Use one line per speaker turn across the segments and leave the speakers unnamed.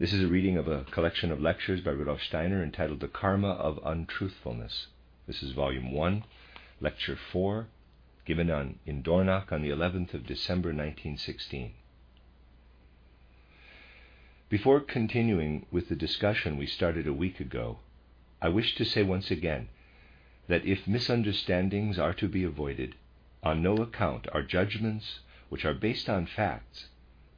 This is a reading of a collection of lectures by Rudolf Steiner entitled The Karma of Untruthfulness. This is Volume 1, Lecture 4, given on, in Dornach on the 11th of December 1916. Before continuing with the discussion we started a week ago, I wish to say once again that if misunderstandings are to be avoided, on no account are judgments which are based on facts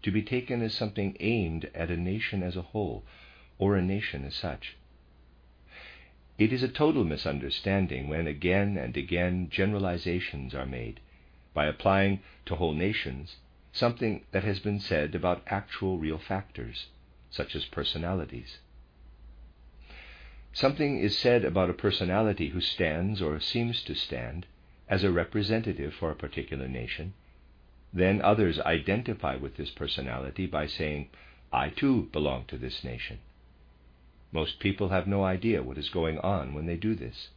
to be taken as something aimed at a nation as a whole, or a nation as such. It is a total misunderstanding when again and again generalizations are made by applying to whole nations something that has been said about actual real factors, such as personalities. Something is said about a personality who stands or seems to stand as a representative for a particular nation, then others identify with this personality by saying, I too belong to this nation. Most people have no idea what is going on when they do this.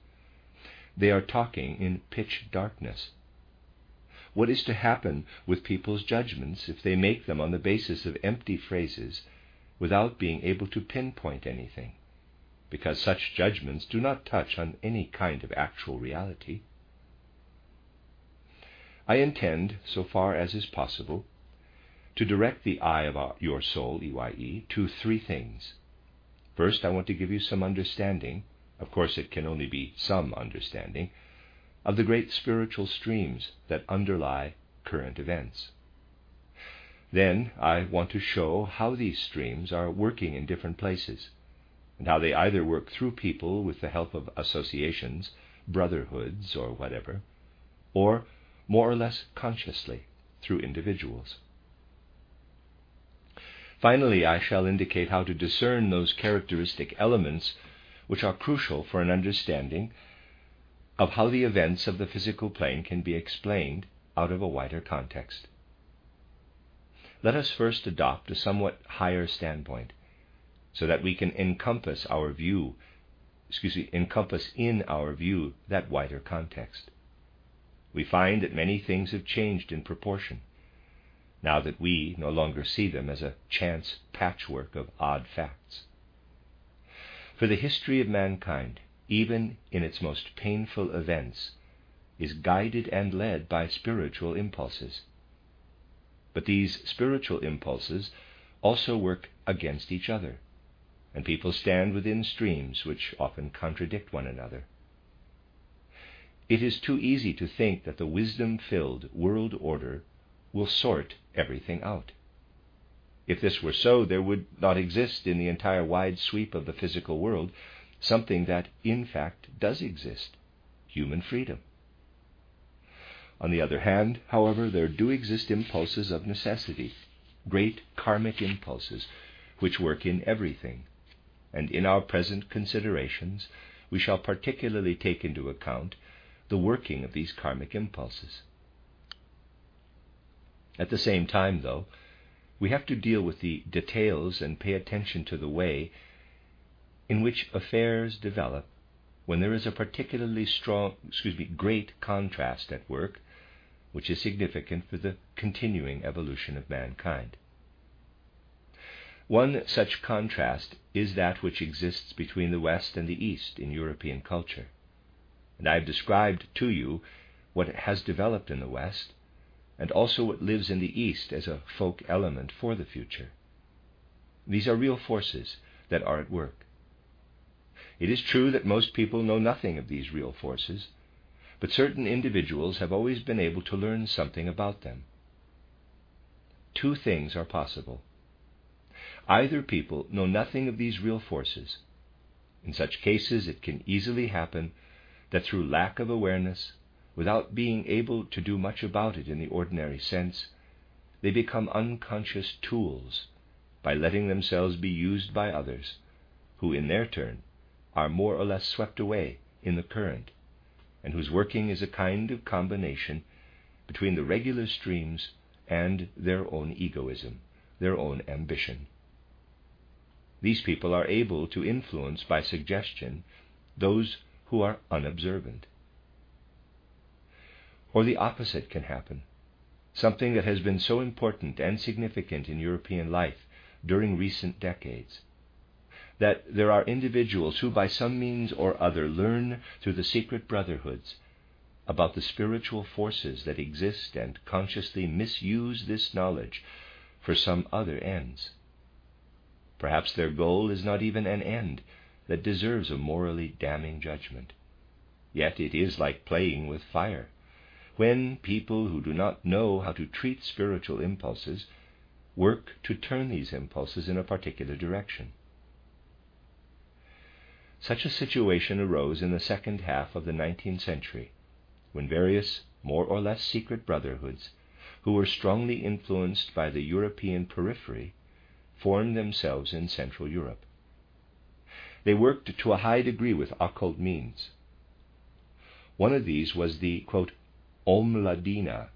They are talking in pitch darkness. What is to happen with people's judgments if they make them on the basis of empty phrases without being able to pinpoint anything? Because such judgments do not touch on any kind of actual reality. I intend, so far as is possible, to direct the eye of our, your soul, EYE, to three things. First, I want to give you some understanding, of course it can only be some understanding, of the great spiritual streams that underlie current events. Then I want to show how these streams are working in different places, and how they either work through people with the help of associations, brotherhoods, or whatever, or more or less consciously through individuals. Finally, I shall indicate how to discern those characteristic elements which are crucial for an understanding of how the events of the physical plane can be explained out of a wider context. Let us first adopt a somewhat higher standpoint so that we can encompass our view, excuse me, encompass in our view that wider context we find that many things have changed in proportion, now that we no longer see them as a chance patchwork of odd facts. For the history of mankind, even in its most painful events, is guided and led by spiritual impulses. But these spiritual impulses also work against each other, and people stand within streams which often contradict one another. It is too easy to think that the wisdom filled world order will sort everything out. If this were so, there would not exist in the entire wide sweep of the physical world something that in fact does exist human freedom. On the other hand, however, there do exist impulses of necessity, great karmic impulses, which work in everything. And in our present considerations, we shall particularly take into account the working of these karmic impulses. At the same time, though, we have to deal with the details and pay attention to the way in which affairs develop when there is a particularly strong, excuse me, great contrast at work, which is significant for the continuing evolution of mankind. One such contrast is that which exists between the West and the East in European culture. And I have described to you what has developed in the West, and also what lives in the East as a folk element for the future. These are real forces that are at work. It is true that most people know nothing of these real forces, but certain individuals have always been able to learn something about them. Two things are possible. Either people know nothing of these real forces. In such cases, it can easily happen that through lack of awareness, without being able to do much about it in the ordinary sense, they become unconscious tools by letting themselves be used by others, who in their turn are more or less swept away in the current, and whose working is a kind of combination between the regular streams and their own egoism, their own ambition. These people are able to influence by suggestion those who are unobservant. Or the opposite can happen. Something that has been so important and significant in European life during recent decades. That there are individuals who, by some means or other, learn through the secret brotherhoods about the spiritual forces that exist and consciously misuse this knowledge for some other ends. Perhaps their goal is not even an end that deserves a morally damning judgment. Yet it is like playing with fire. When people who do not know how to treat spiritual impulses work to turn these impulses in a particular direction. Such a situation arose in the second half of the nineteenth century when various more or less secret brotherhoods, who were strongly influenced by the European periphery, formed themselves in Central Europe. They worked to a high degree with occult means. One of these was the quote, Omladina,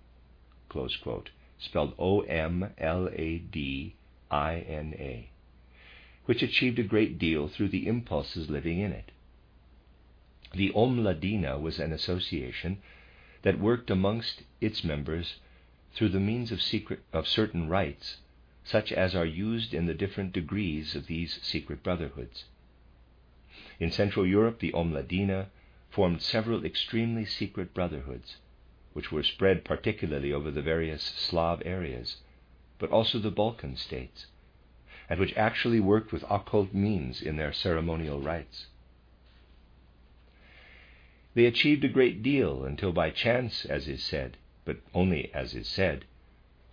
quote, spelled O M L A D I N A, which achieved a great deal through the impulses living in it. The Omladina was an association that worked amongst its members through the means of, secret, of certain rites, such as are used in the different degrees of these secret brotherhoods. In Central Europe, the Omladina formed several extremely secret brotherhoods, which were spread particularly over the various Slav areas, but also the Balkan states, and which actually worked with occult means in their ceremonial rites. They achieved a great deal until by chance, as is said, but only as is said,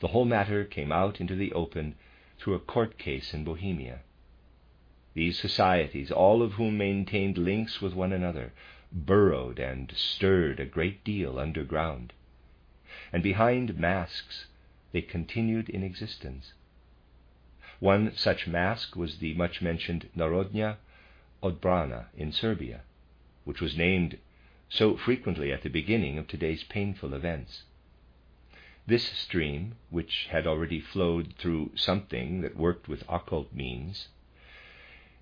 the whole matter came out into the open through a court case in Bohemia. These societies, all of whom maintained links with one another, burrowed and stirred a great deal underground, and behind masks they continued in existence. One such mask was the much mentioned Narodna Odbrana in Serbia, which was named so frequently at the beginning of today's painful events. This stream, which had already flowed through something that worked with occult means,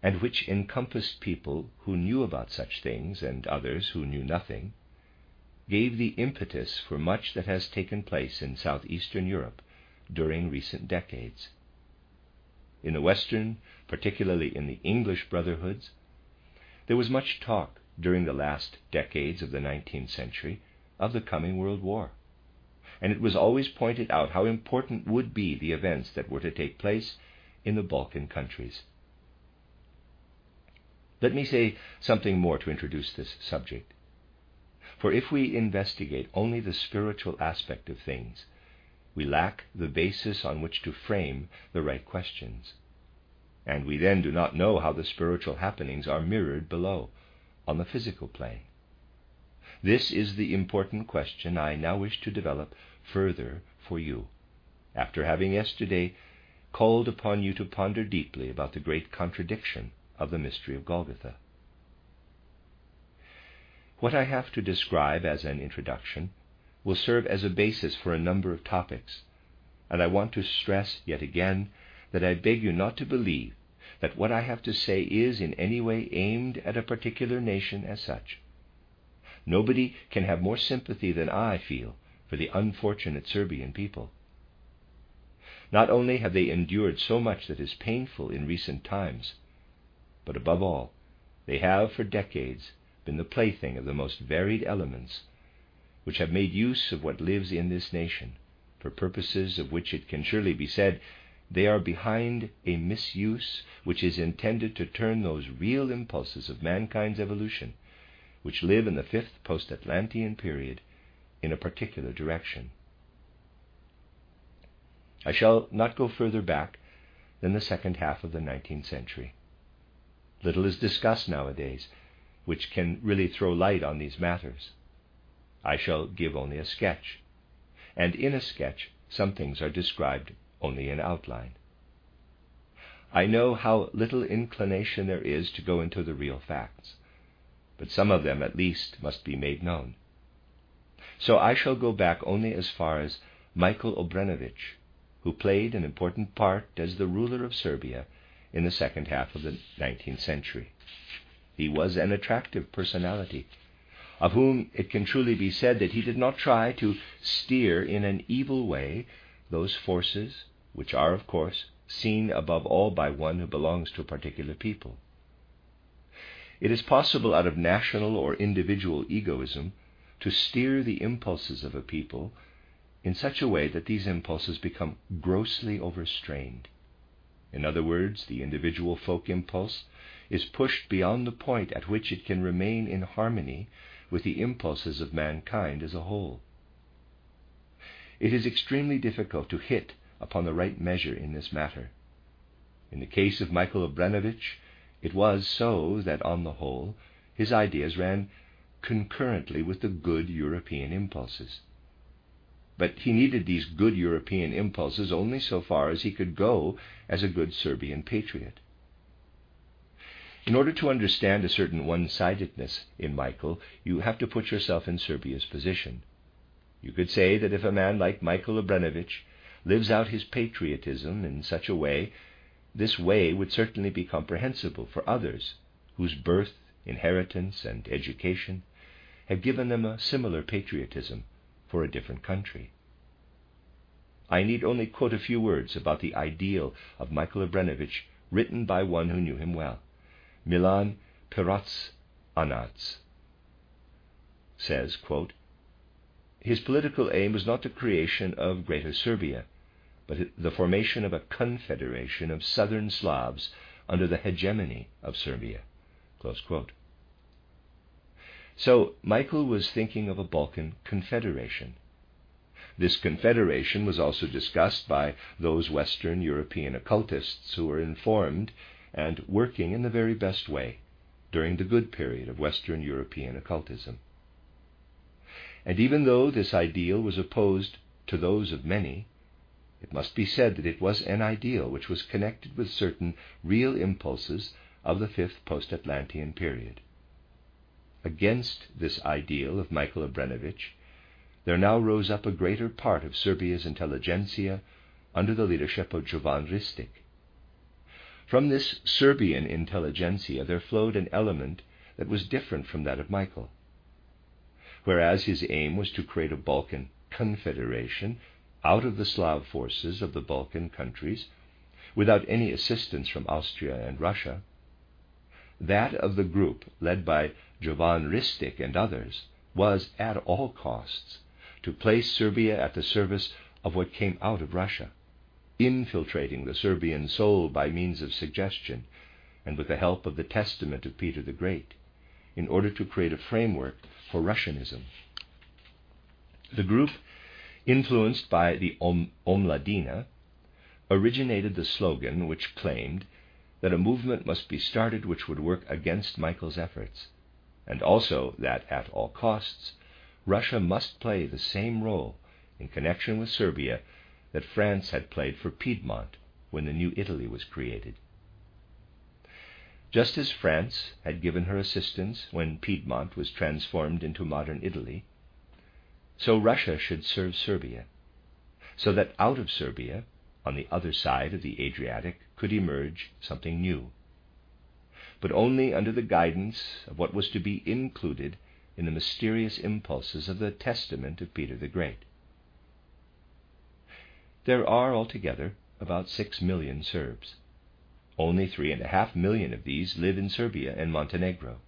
and which encompassed people who knew about such things and others who knew nothing, gave the impetus for much that has taken place in southeastern Europe during recent decades. In the Western, particularly in the English brotherhoods, there was much talk during the last decades of the 19th century of the coming World War. And it was always pointed out how important would be the events that were to take place in the Balkan countries. Let me say something more to introduce this subject. For if we investigate only the spiritual aspect of things, we lack the basis on which to frame the right questions. And we then do not know how the spiritual happenings are mirrored below on the physical plane? This is the important question I now wish to develop further for you, after having yesterday called upon you to ponder deeply about the great contradiction of the mystery of Golgotha. What I have to describe as an introduction will serve as a basis for a number of topics, and I want to stress yet again that I beg you not to believe that what I have to say is in any way aimed at a particular nation as such. Nobody can have more sympathy than I feel for the unfortunate Serbian people. Not only have they endured so much that is painful in recent times, but above all, they have for decades been the plaything of the most varied elements, which have made use of what lives in this nation, for purposes of which it can surely be said they are behind a misuse which is intended to turn those real impulses of mankind's evolution, which live in the fifth post Atlantean period, in a particular direction. I shall not go further back than the second half of the nineteenth century. Little is discussed nowadays which can really throw light on these matters. I shall give only a sketch, and in a sketch some things are described only in outline. I know how little inclination there is to go into the real facts, but some of them at least must be made known. So I shall go back only as far as Michael Obrenović, who played an important part as the ruler of Serbia in the second half of the 19th century. He was an attractive personality, of whom it can truly be said that he did not try to steer in an evil way those forces which are, of course, seen above all by one who belongs to a particular people. It is possible out of national or individual egoism to steer the impulses of a people in such a way that these impulses become grossly overstrained. In other words, the individual folk impulse is pushed beyond the point at which it can remain in harmony with the impulses of mankind as a whole. It is extremely difficult to hit upon the right measure in this matter. In the case of Michael Obrenović, it was so that, on the whole, his ideas ran concurrently with the good European impulses. But he needed these good European impulses only so far as he could go as a good Serbian patriot. In order to understand a certain one sidedness in Michael, you have to put yourself in Serbia's position. You could say that if a man like Michael Obrenović lives out his patriotism in such a way, this way would certainly be comprehensible for others whose birth, inheritance, and education have given them a similar patriotism for a different country. I need only quote a few words about the ideal of Michael Obrenović written by one who knew him well. Milan Perots Anats says, quote, His political aim was not the creation of Greater Serbia, but the formation of a confederation of southern Slavs under the hegemony of Serbia. So Michael was thinking of a Balkan confederation. This confederation was also discussed by those Western European occultists who were informed and working in the very best way during the good period of Western European occultism. And even though this ideal was opposed to those of many, it must be said that it was an ideal which was connected with certain real impulses of the fifth post Atlantean period. Against this ideal of Michael Obrenović, there now rose up a greater part of Serbia's intelligentsia under the leadership of Jovan Ristic. From this Serbian intelligentsia there flowed an element that was different from that of Michael. Whereas his aim was to create a Balkan confederation out of the Slav forces of the Balkan countries, without any assistance from Austria and Russia, that of the group led by Jovan Ristic and others was, at all costs, to place Serbia at the service of what came out of Russia, infiltrating the Serbian soul by means of suggestion and with the help of the Testament of Peter the Great, in order to create a framework for Russianism. The group, influenced by the Om- Omladina, originated the slogan which claimed that a movement must be started which would work against Michael's efforts, and also that at all costs Russia must play the same role in connection with Serbia that France had played for Piedmont when the new Italy was created. Just as France had given her assistance when Piedmont was transformed into modern Italy, so Russia should serve Serbia, so that out of Serbia, on the other side of the Adriatic, could emerge something new, but only under the guidance of what was to be included in the mysterious impulses of the Testament of Peter the Great. There are altogether about six million Serbs. Only three and a half million of these live in Serbia and Montenegro.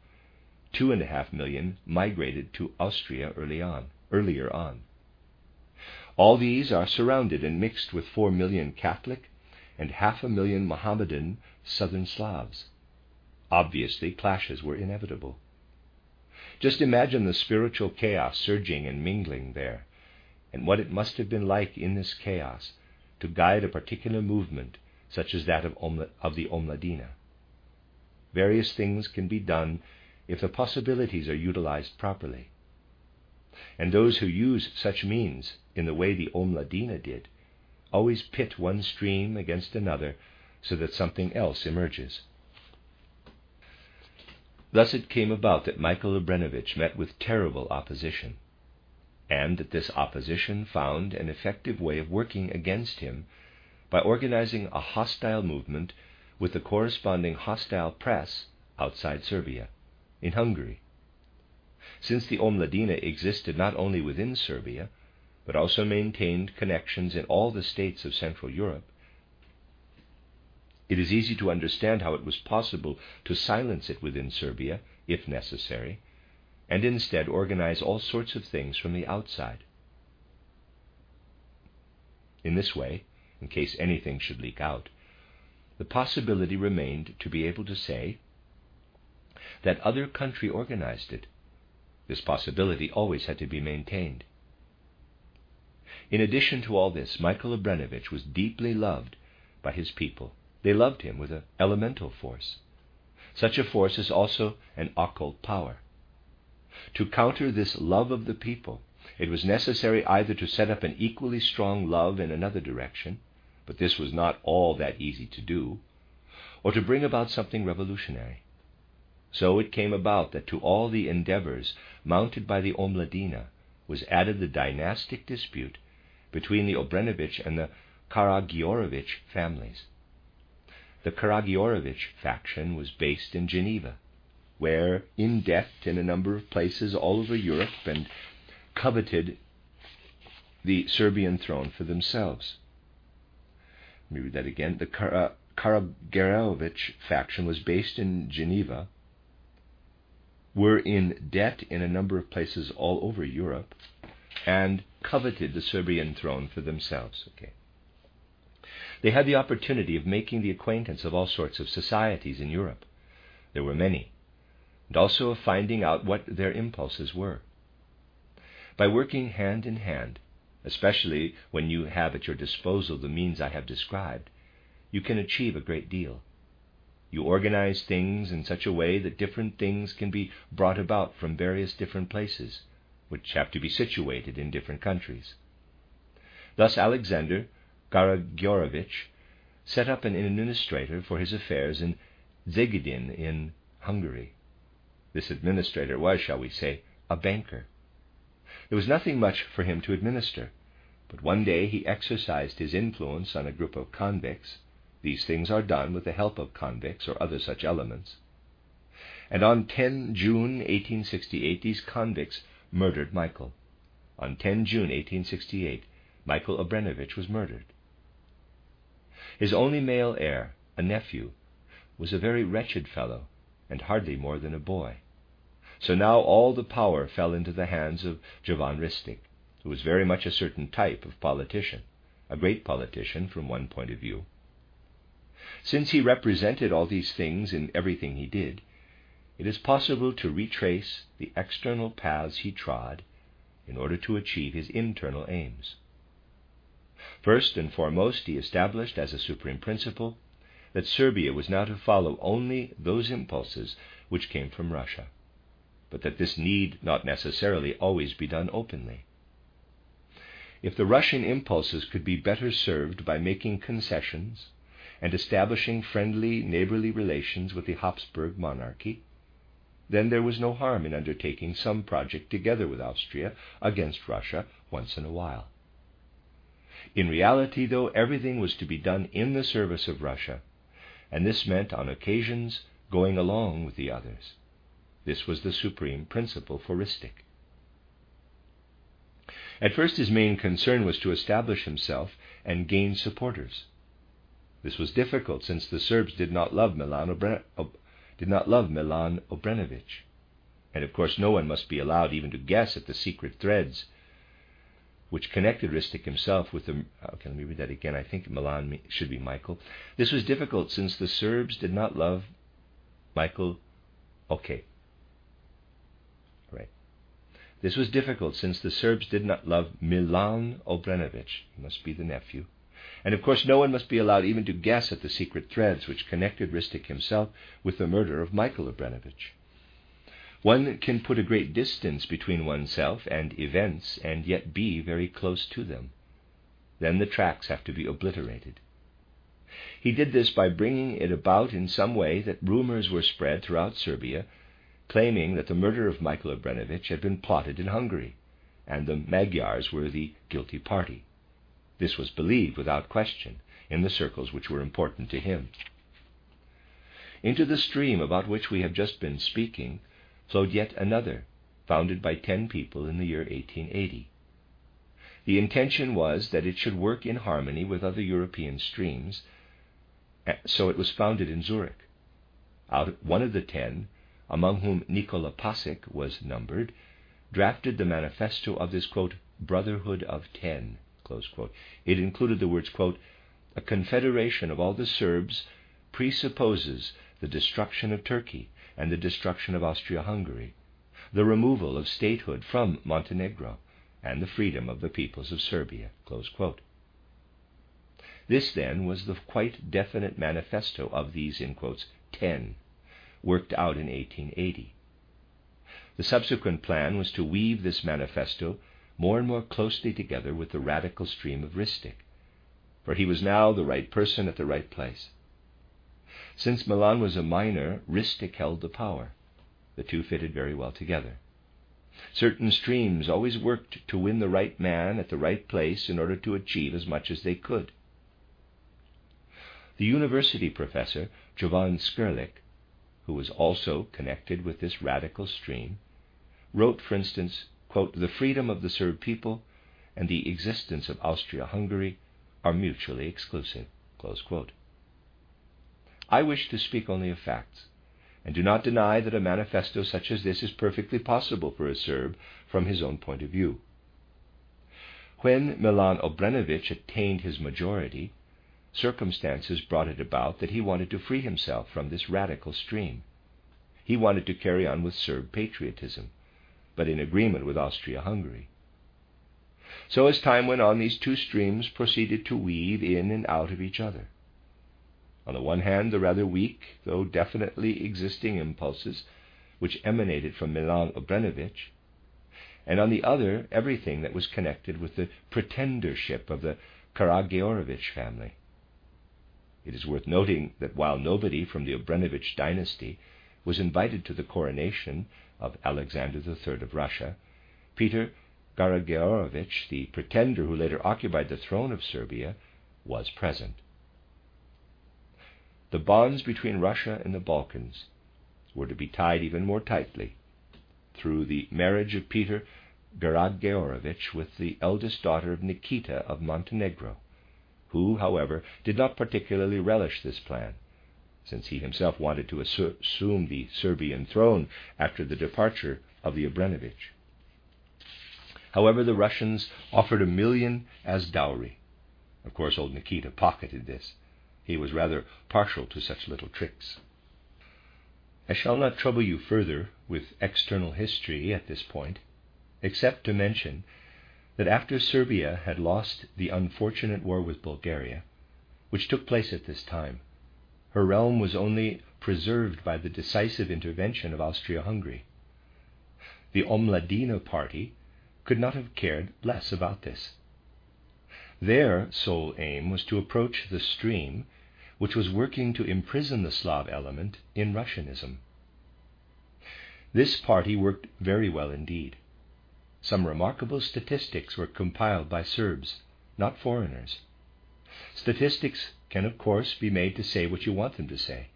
Two and a half million migrated to Austria early on, earlier on. All these are surrounded and mixed with four million Catholic and half a million Mohammedan southern Slavs. Obviously, clashes were inevitable. Just imagine the spiritual chaos surging and mingling there, and what it must have been like in this chaos to guide a particular movement such as that of, Omla, of the Omladina. Various things can be done if the possibilities are utilized properly. And those who use such means in the way the Omladina did always pit one stream against another so that something else emerges. Thus it came about that Michael Obrenovich met with terrible opposition, and that this opposition found an effective way of working against him by organizing a hostile movement with the corresponding hostile press outside Serbia, in Hungary. Since the Omladina existed not only within Serbia, but also maintained connections in all the states of Central Europe, it is easy to understand how it was possible to silence it within Serbia, if necessary, and instead organize all sorts of things from the outside. In this way, in case anything should leak out, the possibility remained to be able to say that other country organized it. This possibility always had to be maintained. In addition to all this, Michael Obrenovich was deeply loved by his people they loved him with an elemental force. Such a force is also an occult power. To counter this love of the people, it was necessary either to set up an equally strong love in another direction, but this was not all that easy to do, or to bring about something revolutionary. So it came about that to all the endeavors mounted by the Omladina was added the dynastic dispute between the Obrenovich and the Karageorgevich families. The Karageorgevich faction was based in Geneva, where, in debt in a number of places all over Europe, and coveted the Serbian throne for themselves. Let me read that again. The Karageorgevich faction was based in Geneva, were in debt in a number of places all over Europe, and coveted the Serbian throne for themselves. Okay. They had the opportunity of making the acquaintance of all sorts of societies in Europe. There were many, and also of finding out what their impulses were. By working hand in hand, especially when you have at your disposal the means I have described, you can achieve a great deal. You organize things in such a way that different things can be brought about from various different places, which have to be situated in different countries. Thus, Alexander Karageorgevich set up an administrator for his affairs in Szegedin in Hungary. This administrator was, shall we say, a banker. There was nothing much for him to administer, but one day he exercised his influence on a group of convicts. These things are done with the help of convicts or other such elements. And on 10 June 1868, these convicts murdered Michael. On 10 June 1868, Michael Obrenovich was murdered. His only male heir, a nephew, was a very wretched fellow, and hardly more than a boy. So now all the power fell into the hands of Jovan Ristic, who was very much a certain type of politician, a great politician from one point of view. Since he represented all these things in everything he did, it is possible to retrace the external paths he trod in order to achieve his internal aims. First and foremost, he established as a supreme principle that Serbia was now to follow only those impulses which came from Russia, but that this need not necessarily always be done openly. If the Russian impulses could be better served by making concessions and establishing friendly neighborly relations with the Habsburg monarchy, then there was no harm in undertaking some project together with Austria against Russia once in a while. In reality, though, everything was to be done in the service of Russia, and this meant, on occasions, going along with the others. This was the supreme principle for Ristic. At first, his main concern was to establish himself and gain supporters. This was difficult, since the Serbs did not love Milan, Obren- did not love Milan Obrenovich, and of course no one must be allowed even to guess at the secret threads which connected Ristic himself with the. Okay, let me read that again. I think Milan should be Michael. This was difficult since the Serbs did not love Michael. Okay. Right. This was difficult since the Serbs did not love Milan Obrenovich. He must be the nephew. And of course, no one must be allowed even to guess at the secret threads which connected Ristic himself with the murder of Michael Obrenovich. One can put a great distance between oneself and events and yet be very close to them. Then the tracks have to be obliterated. He did this by bringing it about in some way that rumors were spread throughout Serbia, claiming that the murder of Michael Obrenović had been plotted in Hungary, and the Magyars were the guilty party. This was believed without question in the circles which were important to him. Into the stream about which we have just been speaking flowed yet another, founded by ten people in the year 1880. The intention was that it should work in harmony with other European streams, so it was founded in Zurich. Out of one of the ten, among whom Nikola Pasic was numbered, drafted the manifesto of this quote, Brotherhood of Ten. It included the words, quote, A confederation of all the Serbs presupposes the destruction of Turkey and the destruction of Austria Hungary, the removal of statehood from Montenegro, and the freedom of the peoples of Serbia. This, then, was the quite definite manifesto of these, in quotes, ten, worked out in 1880. The subsequent plan was to weave this manifesto more and more closely together with the radical stream of Ristic, for he was now the right person at the right place. Since Milan was a minor, Ristic held the power. The two fitted very well together. Certain streams always worked to win the right man at the right place in order to achieve as much as they could. The university professor, Jovan Skrlik, who was also connected with this radical stream, wrote, for instance, quote, The freedom of the Serb people and the existence of Austria Hungary are mutually exclusive. I wish to speak only of facts, and do not deny that a manifesto such as this is perfectly possible for a Serb from his own point of view. When Milan Obrenović attained his majority, circumstances brought it about that he wanted to free himself from this radical stream. He wanted to carry on with Serb patriotism, but in agreement with Austria Hungary. So, as time went on, these two streams proceeded to weave in and out of each other. On the one hand, the rather weak, though definitely existing impulses which emanated from Milan Obrenović, and on the other, everything that was connected with the pretendership of the Karageorgevich family. It is worth noting that while nobody from the Obrenović dynasty was invited to the coronation of Alexander III of Russia, Peter Karageorgevich, the pretender who later occupied the throne of Serbia, was present. The bonds between Russia and the Balkans were to be tied even more tightly through the marriage of Peter Karageorgevich with the eldest daughter of Nikita of Montenegro, who, however, did not particularly relish this plan since he himself wanted to assume the Serbian throne after the departure of the Obrenović. However, the Russians offered a million as dowry. Of course, old Nikita pocketed this. He was rather partial to such little tricks. I shall not trouble you further with external history at this point, except to mention that after Serbia had lost the unfortunate war with Bulgaria, which took place at this time, her realm was only preserved by the decisive intervention of Austria Hungary. The Omladina party could not have cared less about this. Their sole aim was to approach the stream which was working to imprison the Slav element in Russianism. This party worked very well indeed. Some remarkable statistics were compiled by Serbs, not foreigners. Statistics can, of course, be made to say what you want them to say.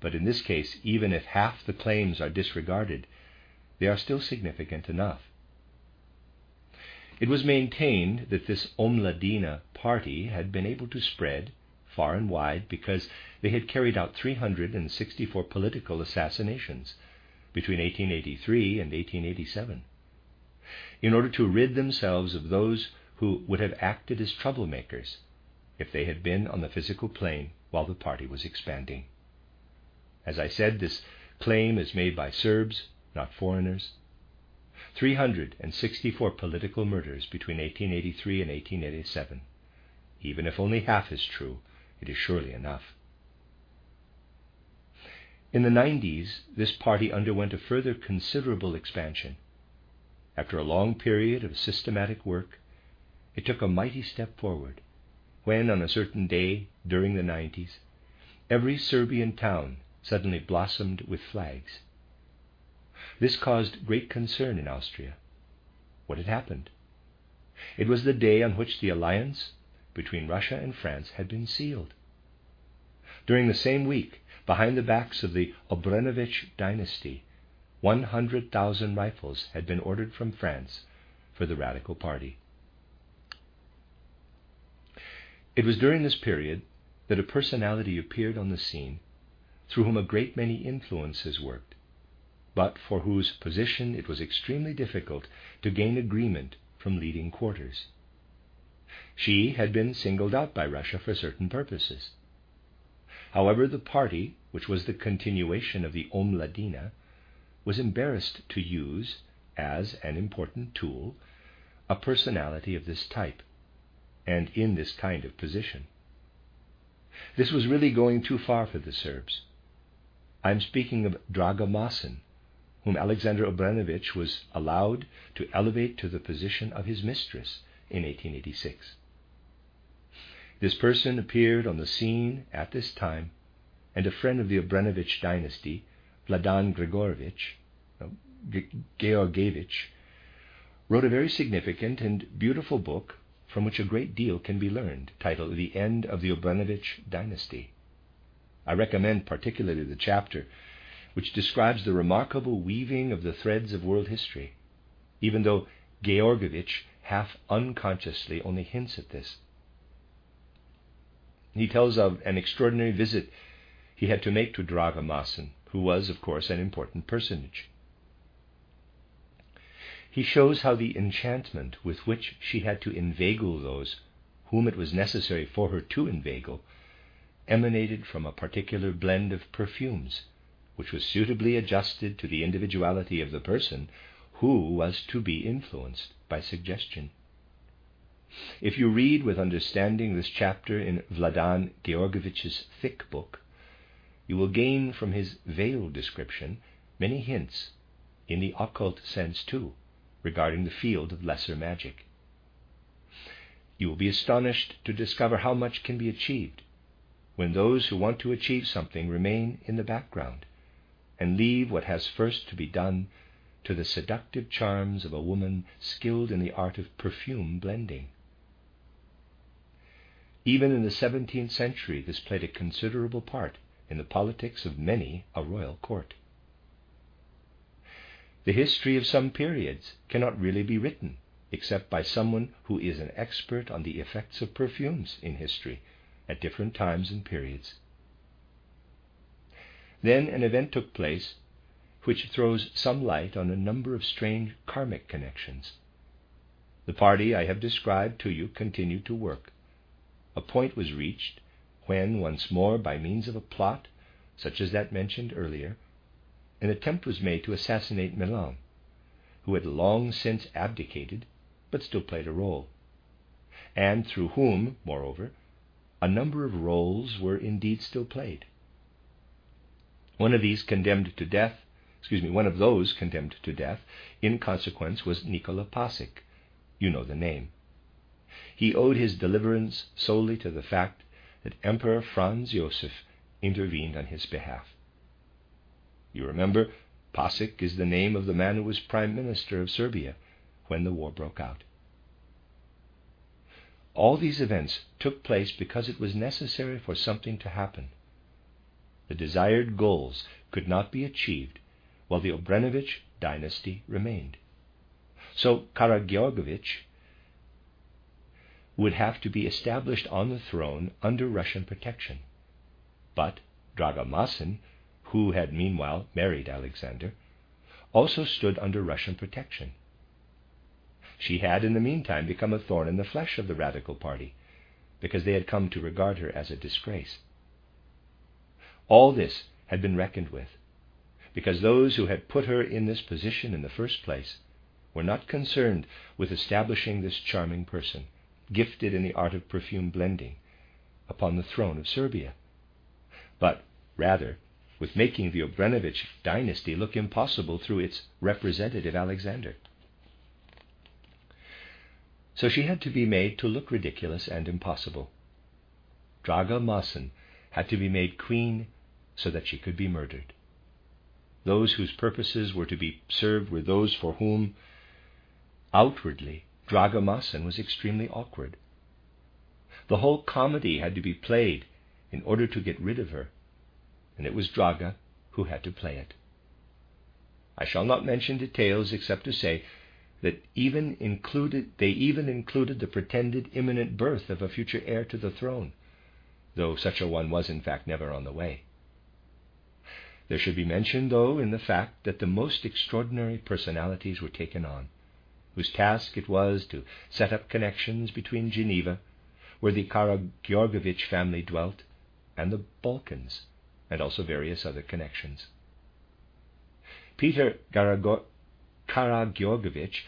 But in this case, even if half the claims are disregarded, they are still significant enough. It was maintained that this Omladina party had been able to spread far and wide because they had carried out 364 political assassinations between 1883 and 1887 in order to rid themselves of those who would have acted as troublemakers if they had been on the physical plane while the party was expanding. As I said, this claim is made by Serbs, not foreigners. 364 political murders between 1883 and 1887. Even if only half is true, it is surely enough. In the 90s, this party underwent a further considerable expansion. After a long period of systematic work, it took a mighty step forward when, on a certain day during the 90s, every Serbian town suddenly blossomed with flags. This caused great concern in Austria. What had happened? It was the day on which the alliance between Russia and France had been sealed. During the same week, behind the backs of the Obrenovich dynasty, 100,000 rifles had been ordered from France for the Radical Party. It was during this period that a personality appeared on the scene through whom a great many influences worked, but for whose position it was extremely difficult to gain agreement from leading quarters. She had been singled out by Russia for certain purposes. However, the party, which was the continuation of the Omladina, was embarrassed to use, as an important tool, a personality of this type, and in this kind of position. This was really going too far for the Serbs. I am speaking of Draga Masin, whom Alexander Obrenovich was allowed to elevate to the position of his mistress in 1886. This person appeared on the scene at this time, and a friend of the Obrenovich dynasty, Vladan Grigorovich, uh, Georgievich, wrote a very significant and beautiful book from which a great deal can be learned, titled The End of the Obrenovich Dynasty. I recommend particularly the chapter which describes the remarkable weaving of the threads of world history, even though Georgievich half unconsciously only hints at this. He tells of an extraordinary visit he had to make to Draga Masin, who was, of course, an important personage. He shows how the enchantment with which she had to inveigle those whom it was necessary for her to inveigle emanated from a particular blend of perfumes, which was suitably adjusted to the individuality of the person who was to be influenced by suggestion. If you read with understanding this chapter in Vladan Georgievich's thick book, you will gain from his veiled description many hints, in the occult sense too, regarding the field of lesser magic. You will be astonished to discover how much can be achieved when those who want to achieve something remain in the background and leave what has first to be done to the seductive charms of a woman skilled in the art of perfume blending. Even in the 17th century, this played a considerable part in the politics of many a royal court. The history of some periods cannot really be written except by someone who is an expert on the effects of perfumes in history at different times and periods. Then an event took place which throws some light on a number of strange karmic connections. The party I have described to you continued to work. A point was reached when, once more, by means of a plot, such as that mentioned earlier, an attempt was made to assassinate Milan, who had long since abdicated but still played a role, and through whom, moreover, a number of roles were indeed still played. One of these condemned to death, excuse me, one of those condemned to death in consequence was Nikola Pasic. You know the name. He owed his deliverance solely to the fact that Emperor Franz Josef intervened on his behalf. You remember, Pasic is the name of the man who was Prime Minister of Serbia when the war broke out. All these events took place because it was necessary for something to happen. The desired goals could not be achieved while the Obrenovich dynasty remained. So Karageorgevich would have to be established on the throne under Russian protection. But Draga Masin who had meanwhile married Alexander, also stood under Russian protection. She had, in the meantime, become a thorn in the flesh of the radical party, because they had come to regard her as a disgrace. All this had been reckoned with, because those who had put her in this position in the first place were not concerned with establishing this charming person, gifted in the art of perfume blending, upon the throne of Serbia, but rather with making the Obrenovich dynasty look impossible through its representative Alexander. So she had to be made to look ridiculous and impossible, Draga Masin had to be made queen so that she could be murdered. Those whose purposes were to be served were those for whom, outwardly, Draga Masin was extremely awkward. The whole comedy had to be played in order to get rid of her, and it was Draga who had to play it. I shall not mention details except to say that even included, they even included the pretended imminent birth of a future heir to the throne, though such a one was in fact never on the way. There should be mention, though, in the fact that the most extraordinary personalities were taken on, whose task it was to set up connections between Geneva, where the Karageorgevich family dwelt, and the Balkans, and also various other connections. Peter Karageorgevich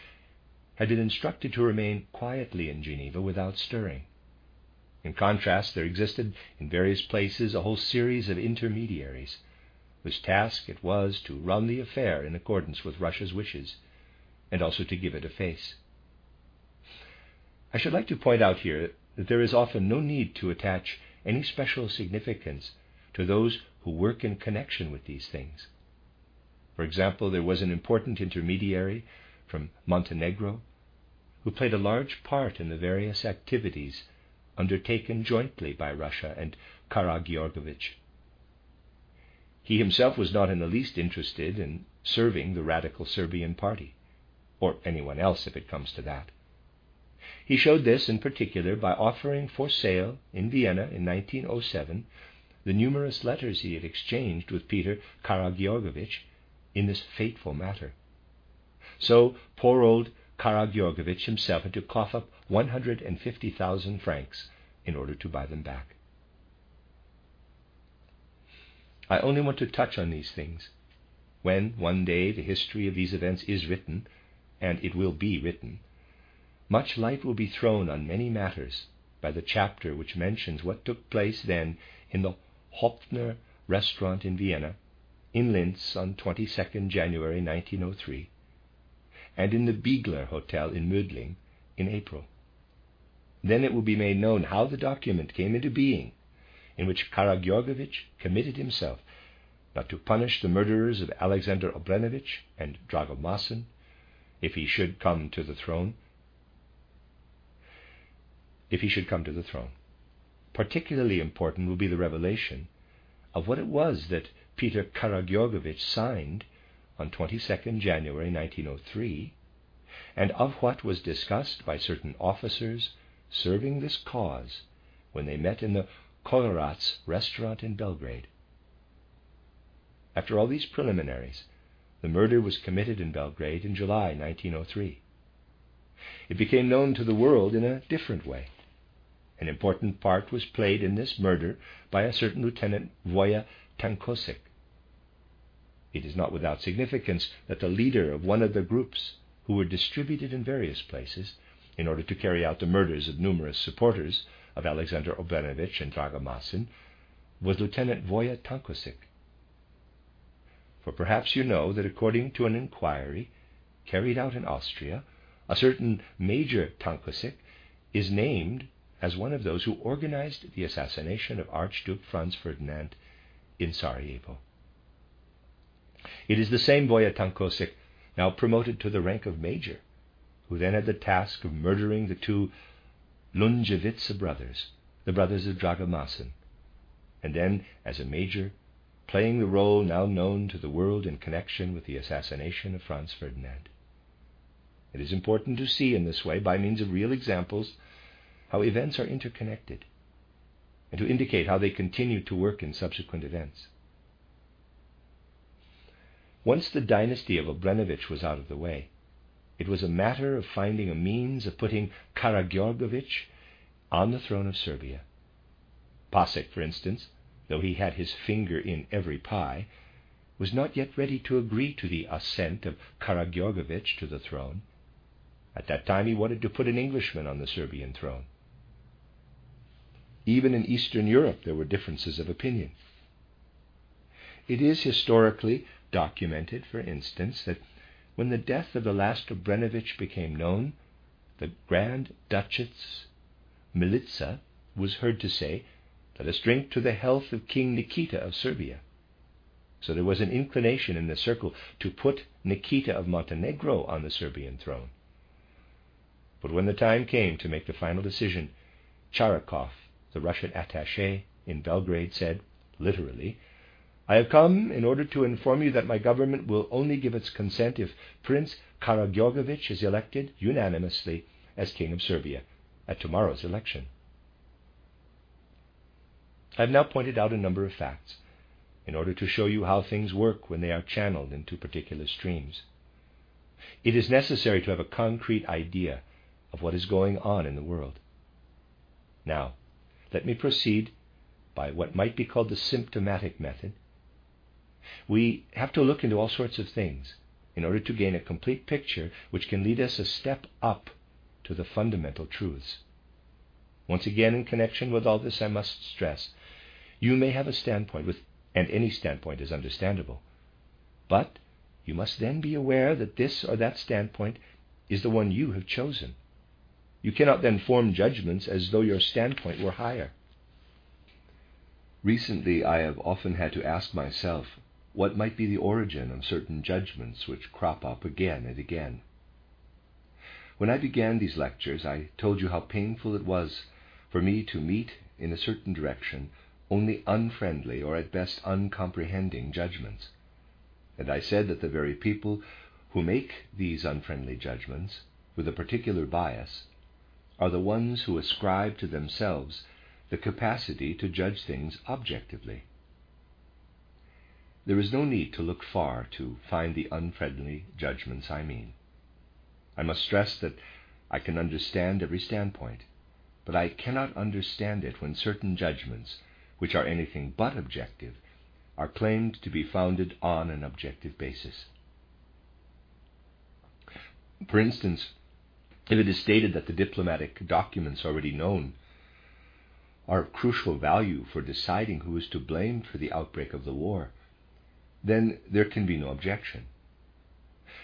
had been instructed to remain quietly in Geneva without stirring. In contrast, there existed in various places a whole series of intermediaries whose task it was to run the affair in accordance with Russia's wishes, and also to give it a face. I should like to point out here that there is often no need to attach any special significance to those who work in connection with these things. For example, there was an important intermediary from Montenegro who played a large part in the various activities undertaken jointly by Russia and Kara Karageorgevich. He himself was not in the least interested in serving the radical Serbian party, or anyone else if it comes to that. He showed this in particular by offering for sale in Vienna in 1907 the numerous letters he had exchanged with Peter Karageorgevich in this fateful matter. So poor old Karageorgevich himself had to cough up 150,000 francs in order to buy them back. I only want to touch on these things. When, one day, the history of these events is written, and it will be written, much light will be thrown on many matters by the chapter which mentions what took place then in the Hopfner restaurant in Vienna, in Linz on 22nd January 1903, and in the Biegler Hotel in Mödling in April. Then it will be made known how the document came into being in which Karageorgevich committed himself not to punish the murderers of Alexander Obrenovich and Drago Masin, if he should come to the throne, if he should come to the throne. Particularly important will be the revelation of what it was that Peter Karageorgevich signed on 22nd January 1903, and of what was discussed by certain officers serving this cause when they met in the Kolarac restaurant in Belgrade. After all these preliminaries, the murder was committed in Belgrade in July 1903. It became known to the world in a different way. An important part was played in this murder by a certain Lieutenant Voja Tankosić. It is not without significance that the leader of one of the groups who were distributed in various places in order to carry out the murders of numerous supporters of Alexander Obrenovich and Draga Masin was Lieutenant Voja Tankosić. For perhaps you know that according to an inquiry carried out in Austria, a certain Major Tankosić is named as one of those who organized the assassination of Archduke Franz Ferdinand in Sarajevo. It is the same Voja Tankosić now promoted to the rank of major, who then had the task of murdering the two Lunjevica brothers, the brothers of Draga Masin, and then, as a major, playing the role now known to the world in connection with the assassination of Franz Ferdinand. It is important to see in this way, by means of real examples, how events are interconnected, and to indicate how they continue to work in subsequent events. Once the dynasty of Obrenovich was out of the way, it was a matter of finding a means of putting Karageorgevich on the throne of Serbia. Pašić, for instance, though he had his finger in every pie, was not yet ready to agree to the ascent of Karageorgevich to the throne. At that time he wanted to put an Englishman on the Serbian throne. Even in Eastern Europe there were differences of opinion. It is historically documented, for instance, that when the death of the last Obrenovich became known, the Grand Duchess Milica was heard to say Let us drink to the health of King Nikita of Serbia. So there was an inclination in the circle to put Nikita of Montenegro on the Serbian throne. But when the time came to make the final decision, Charykov, the Russian attache in Belgrade, said, literally, I have come in order to inform you that my government will only give its consent if Prince Karageorgevich is elected unanimously as King of Serbia at tomorrow's election. I have now pointed out a number of facts in order to show you how things work when they are channeled into particular streams. It is necessary to have a concrete idea of what is going on in the world. Now, let me proceed by what might be called the symptomatic method. We have to look into all sorts of things in order to gain a complete picture which can lead us a step up to the fundamental truths. Once again, in connection with all this, I must stress you may have a standpoint, with, and any standpoint is understandable. But you must then be aware that this or that standpoint is the one you have chosen. You cannot then form judgments as though your standpoint were higher. Recently, I have often had to ask myself what might be the origin of certain judgments which crop up again and again. When I began these lectures, I told you how painful it was for me to meet in a certain direction only unfriendly or at best uncomprehending judgments. And I said that the very people who make these unfriendly judgments with a particular bias are the ones who ascribe to themselves the capacity to judge things objectively. There is no need to look far to find the unfriendly judgments I mean. I must stress that I can understand every standpoint, but I cannot understand it when certain judgments, which are anything but objective, are claimed to be founded on an objective basis. For instance, if it is stated that the diplomatic documents already known are of crucial value for deciding who is to blame for the outbreak of the war, then there can be no objection.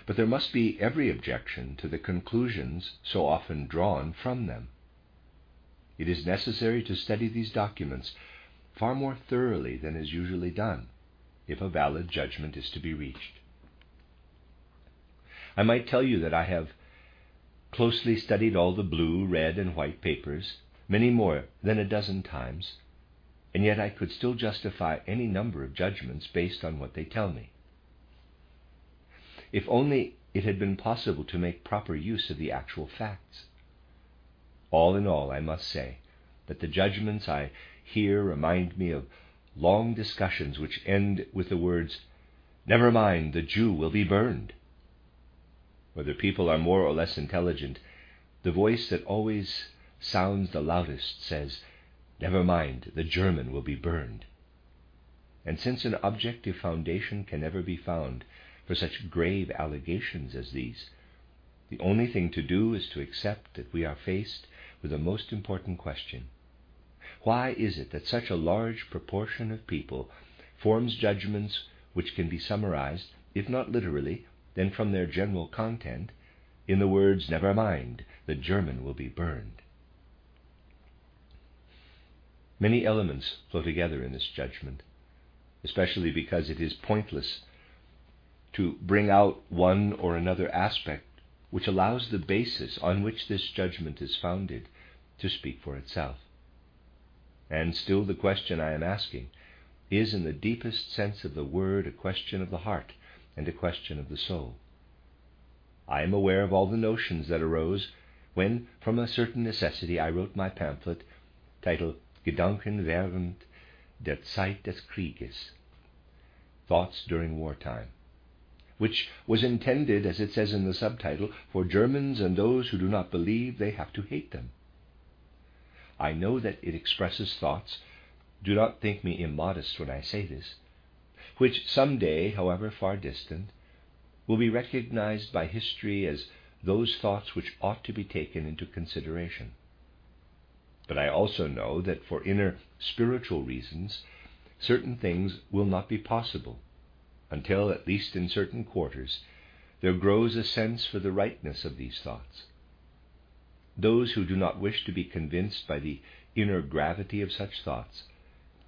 But there must be every objection to the conclusions so often drawn from them. It is necessary to study these documents far more thoroughly than is usually done if a valid judgment is to be reached. I might tell you that I have closely studied all the blue, red, and white papers, many more than a dozen times, and yet I could still justify any number of judgments based on what they tell me. If only it had been possible to make proper use of the actual facts. All in all, I must say that the judgments I hear remind me of long discussions which end with the words, Never mind, the Jew will be burned whether people are more or less intelligent, the voice that always sounds the loudest says, Never mind, the German will be burned. And since an objective foundation can never be found for such grave allegations as these, the only thing to do is to accept that we are faced with a most important question. Why is it that such a large proportion of people forms judgments which can be summarized, if not literally, then from their general content in the words, Never mind, the German will be burned. Many elements flow together in this judgment, especially because it is pointless to bring out one or another aspect which allows the basis on which this judgment is founded to speak for itself. And still, the question I am asking is, in the deepest sense of the word, a question of the heart and a question of the soul. I am aware of all the notions that arose when, from a certain necessity, I wrote my pamphlet titled Gedanken während der Zeit des Krieges Thoughts During Wartime, which was intended, as it says in the subtitle, for Germans and those who do not believe they have to hate them. I know that it expresses thoughts, do not think me immodest when I say this, which some day, however far distant, will be recognized by history as those thoughts which ought to be taken into consideration. But I also know that for inner spiritual reasons, certain things will not be possible until, at least in certain quarters, there grows a sense for the rightness of these thoughts. Those who do not wish to be convinced by the inner gravity of such thoughts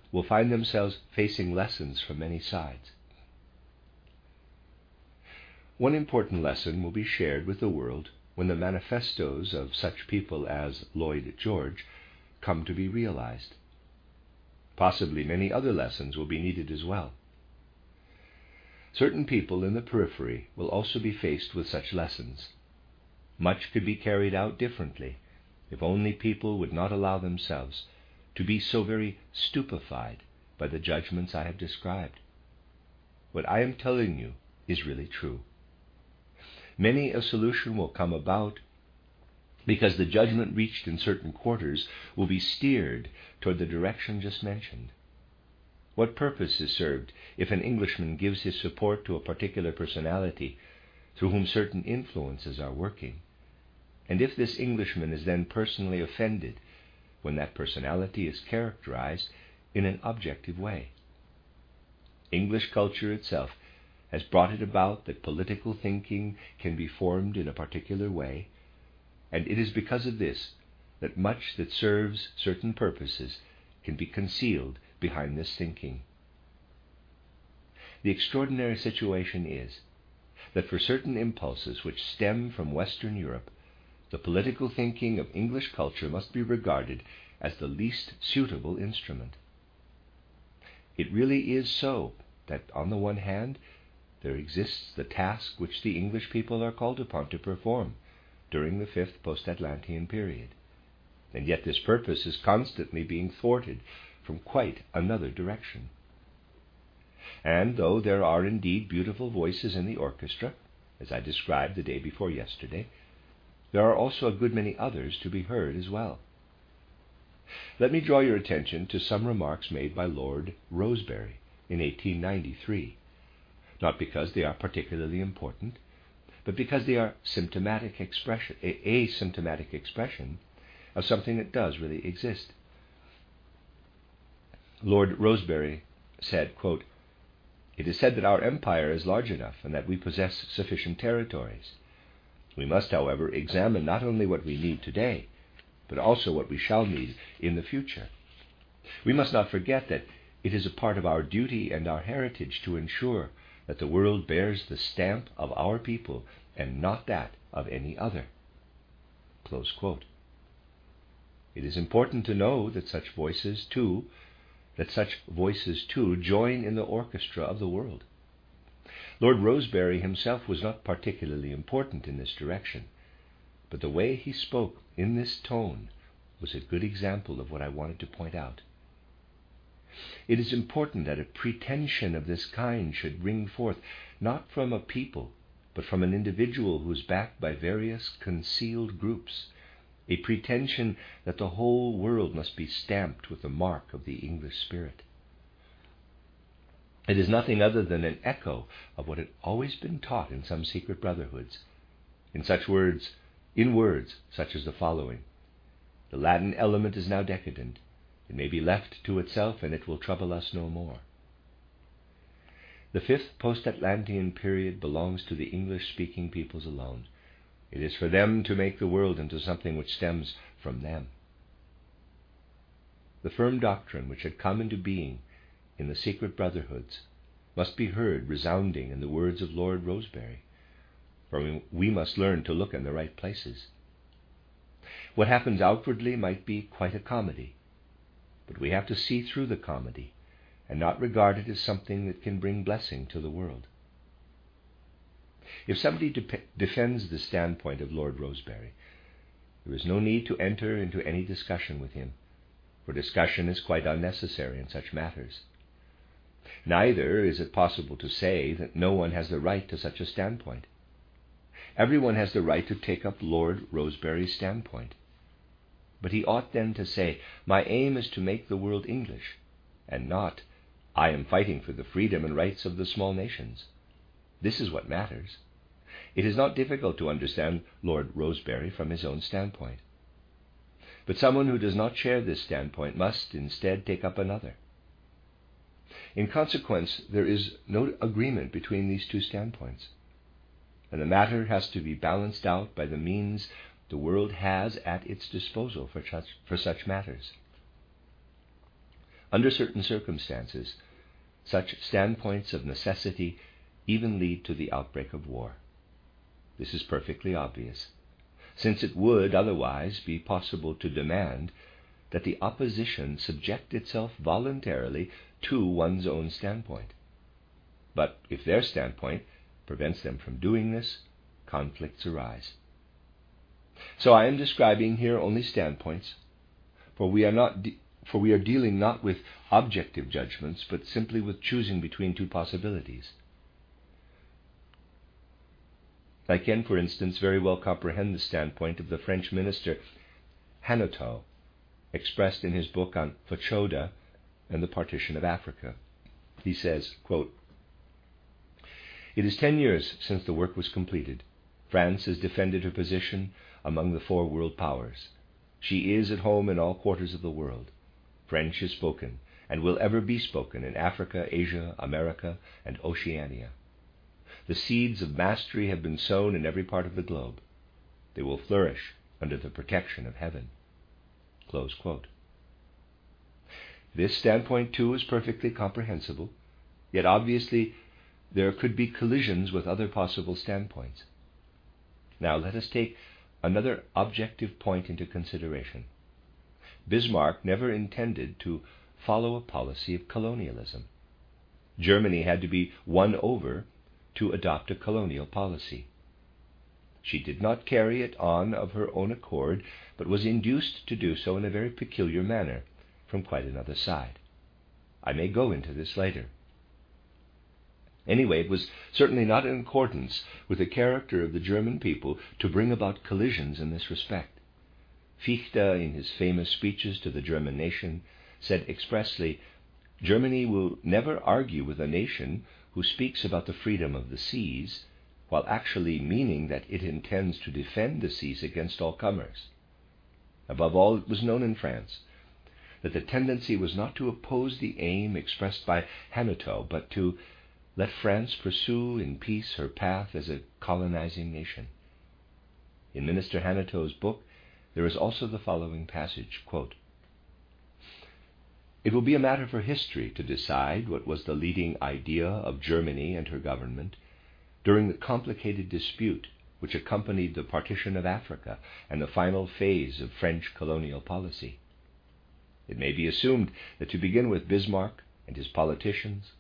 will find themselves facing lessons from many sides. One important lesson will be shared with the world when the manifestos of such people as Lloyd George come to be realized. Possibly many other lessons will be needed as well. Certain people in the periphery will also be faced with such lessons. Much could be carried out differently if only people would not allow themselves to be so very stupefied by the judgments I have described. What I am telling you is really true. Many a solution will come about because the judgment reached in certain quarters will be steered toward the direction just mentioned. What purpose is served if an Englishman gives his support to a particular personality through whom certain influences are working? And if this Englishman is then personally offended when that personality is characterized in an objective way? English culture itself has brought it about that political thinking can be formed in a particular way and it is because of this that much that serves certain purposes can be concealed behind this thinking. The extraordinary situation is that for certain impulses which stem from Western Europe, the political thinking of English culture must be regarded as the least suitable instrument. It really is so that, on the one hand, there exists the task which the English people are called upon to perform during the fifth post Atlantean period. And yet this purpose is constantly being thwarted from quite another direction. And though there are indeed beautiful voices in the orchestra, as I described the day before yesterday, there are also a good many others to be heard as well. Let me draw your attention to some remarks made by Lord Rosebery in 1893, not because they are particularly important, but because they are symptomatic expression, a symptomatic expression of something that does really exist. Lord Rosebery said, quote, It is said that our empire is large enough and that we possess sufficient territories. We must, however, examine not only what we need today, but also what we shall need in the future. We must not forget that it is a part of our duty and our heritage to ensure that the world bears the stamp of our people and not that of any other. It is important to know that such voices too that such voices too join in the orchestra of the world. Lord Rosebery himself was not particularly important in this direction, but the way he spoke in this tone was a good example of what I wanted to point out. It is important that a pretension of this kind should ring forth not from a people, but from an individual who is backed by various concealed groups, a pretension that the whole world must be stamped with the mark of the English spirit. It is nothing other than an echo of what had always been taught in some secret brotherhoods, in such words, in words such as the following: The Latin element is now decadent, it may be left to itself, and it will trouble us no more. The fifth post Atlantean period belongs to the English speaking peoples alone. It is for them to make the world into something which stems from them. The firm doctrine which had come into being in the secret brotherhoods must be heard resounding in the words of Lord Rosebery, for we must learn to look in the right places. What happens outwardly might be quite a comedy, but we have to see through the comedy and not regard it as something that can bring blessing to the world. If somebody de- defends the standpoint of Lord Rosebery, there is no need to enter into any discussion with him, for discussion is quite unnecessary in such matters. Neither is it possible to say that no one has the right to such a standpoint. Everyone has the right to take up Lord Rosebery's standpoint. But he ought then to say, My aim is to make the world English, and not, I am fighting for the freedom and rights of the small nations. This is what matters. It is not difficult to understand Lord Rosebery from his own standpoint. But someone who does not share this standpoint must instead take up another. In consequence, there is no agreement between these two standpoints, and the matter has to be balanced out by the means the world has at its disposal for such, for such matters. Under certain circumstances, such standpoints of necessity even lead to the outbreak of war. This is perfectly obvious, since it would otherwise be possible to demand that the opposition subject itself voluntarily to one's own standpoint. But if their standpoint prevents them from doing this, conflicts arise. So I am describing here only standpoints, for we are not de- for we are dealing not with objective judgments, but simply with choosing between two possibilities. I can, for instance, very well comprehend the standpoint of the French minister Hanotaux, expressed in his book on Fashoda and the partition of Africa. He says, quote, It is ten years since the work was completed. France has defended her position among the four world powers. She is at home in all quarters of the world. French is spoken and will ever be spoken in Africa, Asia, America, and Oceania. The seeds of mastery have been sown in every part of the globe. They will flourish under the protection of heaven. This standpoint, too, is perfectly comprehensible, yet obviously there could be collisions with other possible standpoints. Now let us take another objective point into consideration. Bismarck never intended to follow a policy of colonialism. Germany had to be won over to adopt a colonial policy. She did not carry it on of her own accord, but was induced to do so in a very peculiar manner from quite another side. I may go into this later. Anyway, it was certainly not in accordance with the character of the German people to bring about collisions in this respect. Fichte, in his famous speeches to the German nation, said expressly, Germany will never argue with a nation who speaks about the freedom of the seas, while actually meaning that it intends to defend the seas against all comers. Above all, it was known in France that the tendency was not to oppose the aim expressed by Hanotaux, but to let France pursue in peace her path as a colonizing nation. In Minister Hanotaux's book, there is also the following passage quote, it will be a matter for history to decide what was the leading idea of Germany and her government during the complicated dispute which accompanied the partition of Africa and the final phase of French colonial policy. It may be assumed that to begin with Bismarck and his politicians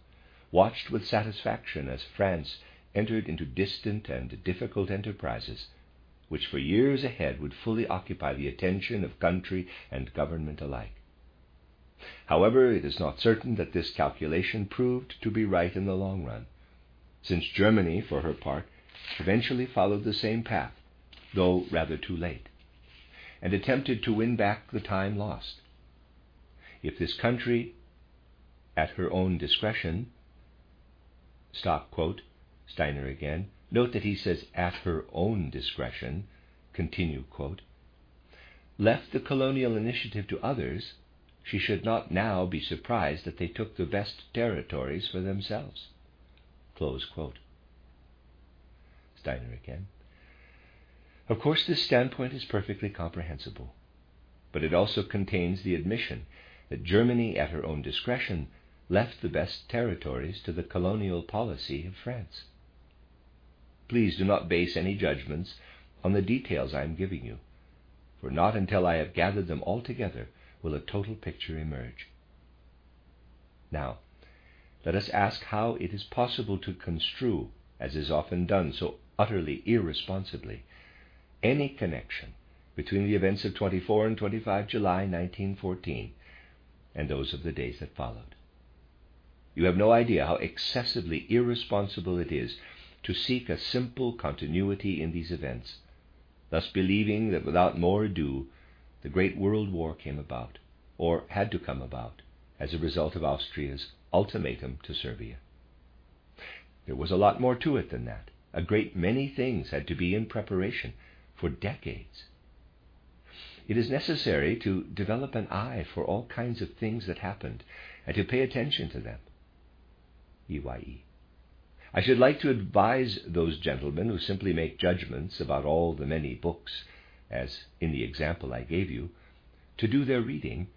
watched with satisfaction as France entered into distant and difficult enterprises, which for years ahead would fully occupy the attention of country and government alike. However, it is not certain that this calculation proved to be right in the long run, since Germany, for her part, eventually followed the same path, though rather too late, and attempted to win back the time lost. If this country, at her own discretion, stop quote, Steiner again, note that he says at her own discretion, continue quote, left the colonial initiative to others, she should not now be surprised that they took the best territories for themselves. Steiner again. Of course, this standpoint is perfectly comprehensible, but it also contains the admission that Germany, at her own discretion, left the best territories to the colonial policy of France. Please do not base any judgments on the details I am giving you, for not until I have gathered them all together will a total picture emerge. Now, let us ask how it is possible to construe, as is often done so utterly irresponsibly, any connection between the events of 24 and 25 July 1914 and those of the days that followed. You have no idea how excessively irresponsible it is to seek a simple continuity in these events, thus believing that without more ado the Great World War came about, or had to come about, as a result of Austria's ultimatum to Serbia. There was a lot more to it than that. A great many things had to be in preparation for decades. It is necessary to develop an eye for all kinds of things that happened and to pay attention to them. EYE. I should like to advise those gentlemen who simply make judgments about all the many books as in the example I gave you, to do their reading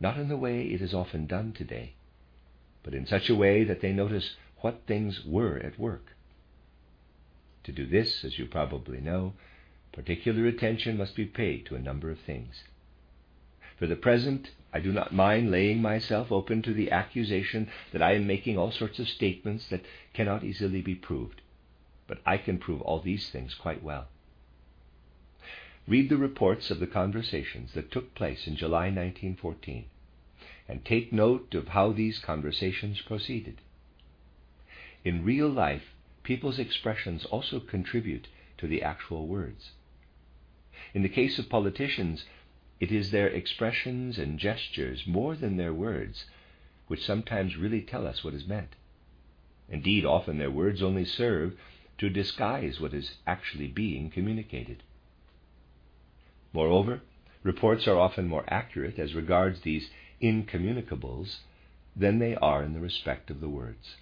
not in the way it is often done today, but in such a way that they notice what things were at work. To do this, as you probably know, particular attention must be paid to a number of things. For the present, I do not mind laying myself open to the accusation that I am making all sorts of statements that cannot easily be proved, but I can prove all these things quite well. Read the reports of the conversations that took place in July 1914 and take note of how these conversations proceeded. In real life, people's expressions also contribute to the actual words. In the case of politicians, it is their expressions and gestures more than their words which sometimes really tell us what is meant. Indeed, often their words only serve to disguise what is actually being communicated. Moreover, reports are often more accurate as regards these incommunicables than they are in the respect of the words.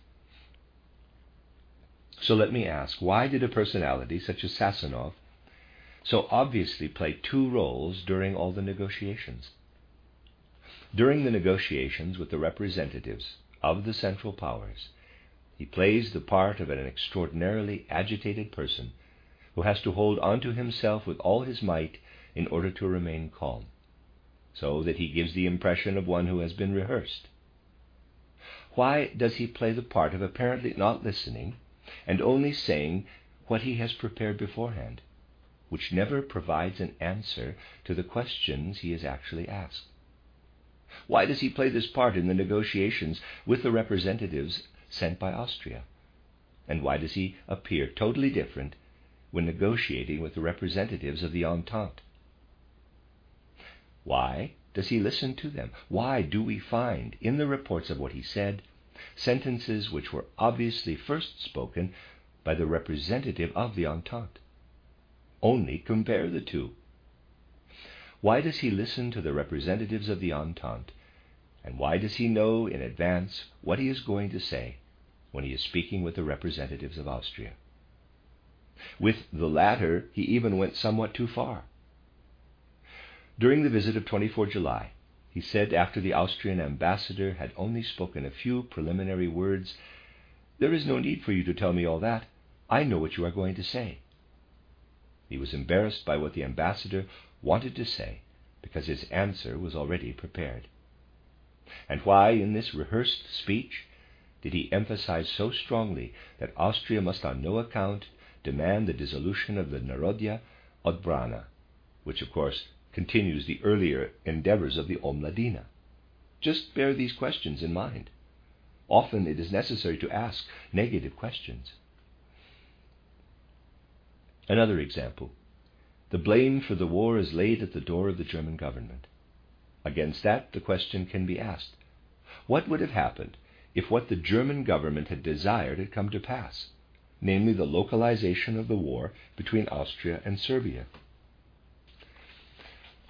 So let me ask why did a personality such as Sazonov so obviously play two roles during all the negotiations? During the negotiations with the representatives of the Central Powers, he plays the part of an extraordinarily agitated person who has to hold on to himself with all his might in order to remain calm, so that he gives the impression of one who has been rehearsed. Why does he play the part of apparently not listening and only saying what he has prepared beforehand, which never provides an answer to the questions he is actually asked? Why does he play this part in the negotiations with the representatives sent by Austria? And why does he appear totally different when negotiating with the representatives of the Entente? Why does he listen to them? Why do we find in the reports of what he said sentences which were obviously first spoken by the representative of the Entente? Only compare the two. Why does he listen to the representatives of the Entente? And why does he know in advance what he is going to say when he is speaking with the representatives of Austria? With the latter, he even went somewhat too far. During the visit of 24 July, he said after the Austrian ambassador had only spoken a few preliminary words, There is no need for you to tell me all that. I know what you are going to say. He was embarrassed by what the ambassador wanted to say because his answer was already prepared. And why, in this rehearsed speech, did he emphasize so strongly that Austria must on no account demand the dissolution of the Narodna Odbrana, which of course continues the earlier endeavors of the Omladina. Just bear these questions in mind. Often it is necessary to ask negative questions. Another example. The blame for the war is laid at the door of the German government. Against that, the question can be asked What would have happened if what the German government had desired had come to pass, namely the localization of the war between Austria and Serbia?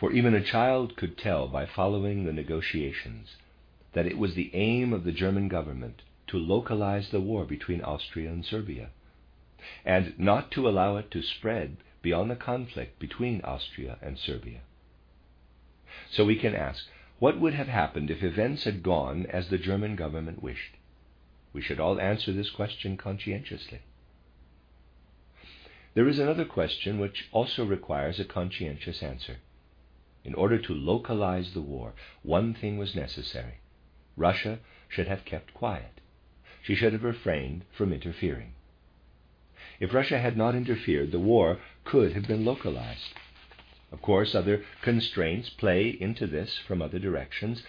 For even a child could tell by following the negotiations that it was the aim of the German government to localize the war between Austria and Serbia, and not to allow it to spread beyond the conflict between Austria and Serbia. So we can ask, what would have happened if events had gone as the German government wished? We should all answer this question conscientiously. There is another question which also requires a conscientious answer. In order to localize the war, one thing was necessary. Russia should have kept quiet. She should have refrained from interfering. If Russia had not interfered, the war could have been localized. Of course, other constraints play into this from other directions,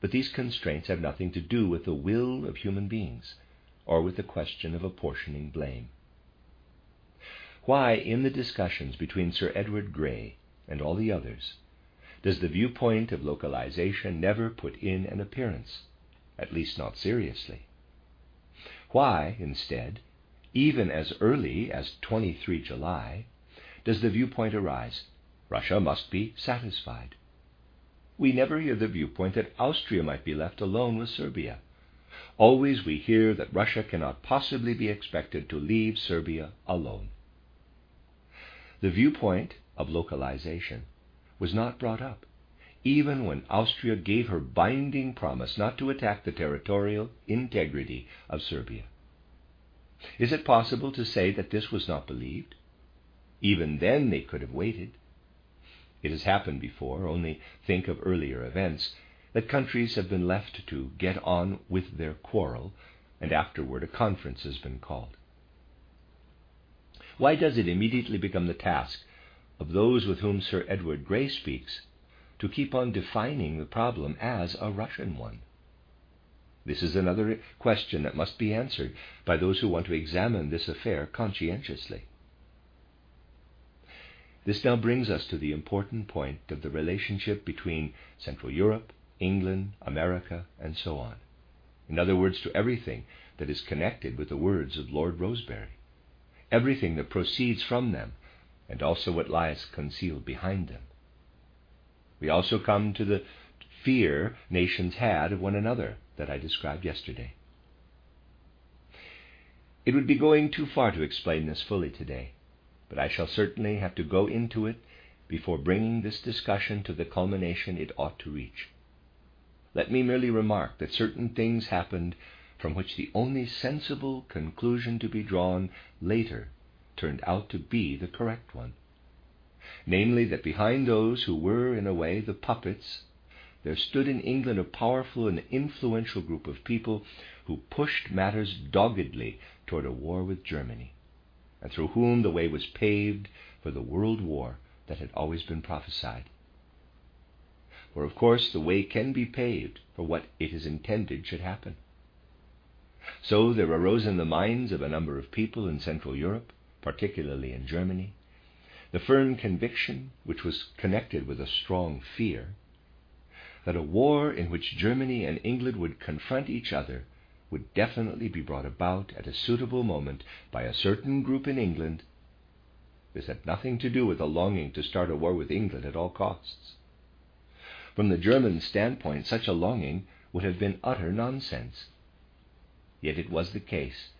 but these constraints have nothing to do with the will of human beings or with the question of apportioning blame. Why, in the discussions between Sir Edward Grey and all the others, does the viewpoint of localization never put in an appearance, at least not seriously? Why, instead, even as early as 23 July, does the viewpoint arise Russia must be satisfied? We never hear the viewpoint that Austria might be left alone with Serbia. Always we hear that Russia cannot possibly be expected to leave Serbia alone. The viewpoint of localization was not brought up, even when Austria gave her binding promise not to attack the territorial integrity of Serbia. Is it possible to say that this was not believed? Even then they could have waited. It has happened before, only think of earlier events, that countries have been left to get on with their quarrel, and afterward a conference has been called. Why does it immediately become the task of those with whom Sir Edward Grey speaks to keep on defining the problem as a Russian one? This is another question that must be answered by those who want to examine this affair conscientiously. This now brings us to the important point of the relationship between Central Europe, England, America, and so on. In other words, to everything that is connected with the words of Lord Rosebery, everything that proceeds from them, and also what lies concealed behind them. We also come to the fear nations had of one another that I described yesterday. It would be going too far to explain this fully today but I shall certainly have to go into it before bringing this discussion to the culmination it ought to reach. Let me merely remark that certain things happened from which the only sensible conclusion to be drawn later turned out to be the correct one. Namely, that behind those who were, in a way, the puppets, there stood in England a powerful and influential group of people who pushed matters doggedly toward a war with Germany and through whom the way was paved for the world war that had always been prophesied. For of course the way can be paved for what it is intended should happen. So there arose in the minds of a number of people in Central Europe, particularly in Germany, the firm conviction, which was connected with a strong fear, that a war in which Germany and England would confront each other would definitely be brought about at a suitable moment by a certain group in England. This had nothing to do with a longing to start a war with England at all costs. From the German standpoint, such a longing would have been utter nonsense. Yet it was the case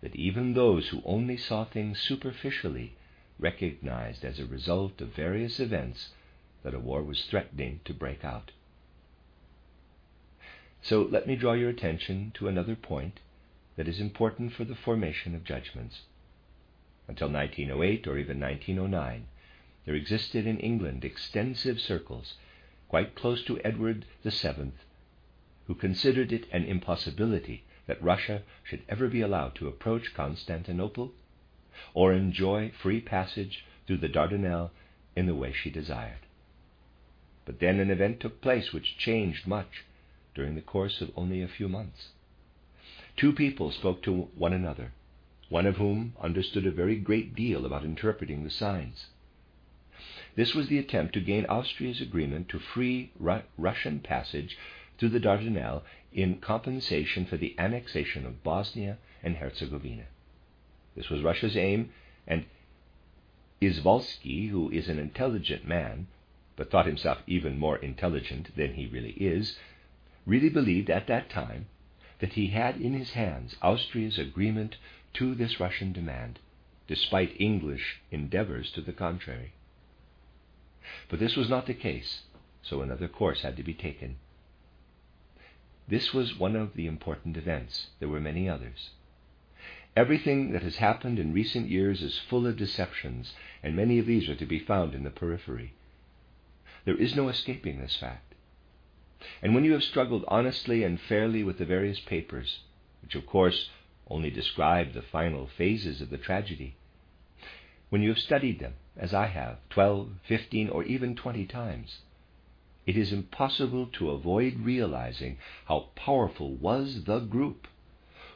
that even those who only saw things superficially recognized as a result of various events that a war was threatening to break out. So let me draw your attention to another point that is important for the formation of judgments. Until 1908 or even 1909, there existed in England extensive circles, quite close to Edward VII, who considered it an impossibility that Russia should ever be allowed to approach Constantinople or enjoy free passage through the Dardanelles in the way she desired. But then an event took place which changed much during the course of only a few months. Two people spoke to one another, one of whom understood a very great deal about interpreting the signs. This was the attempt to gain Austria's agreement to free Ru- Russian passage through the Dardanelles in compensation for the annexation of Bosnia and Herzegovina. This was Russia's aim, and Izvolsky, who is an intelligent man, but thought himself even more intelligent than he really is, really believed at that time that he had in his hands Austria's agreement to this Russian demand, despite English endeavors to the contrary. But this was not the case, so another course had to be taken. This was one of the important events. There were many others. Everything that has happened in recent years is full of deceptions, and many of these are to be found in the periphery. There is no escaping this fact. And when you have struggled honestly and fairly with the various papers, which of course only describe the final phases of the tragedy, when you have studied them, as I have, twelve, fifteen, or even twenty times, it is impossible to avoid realizing how powerful was the group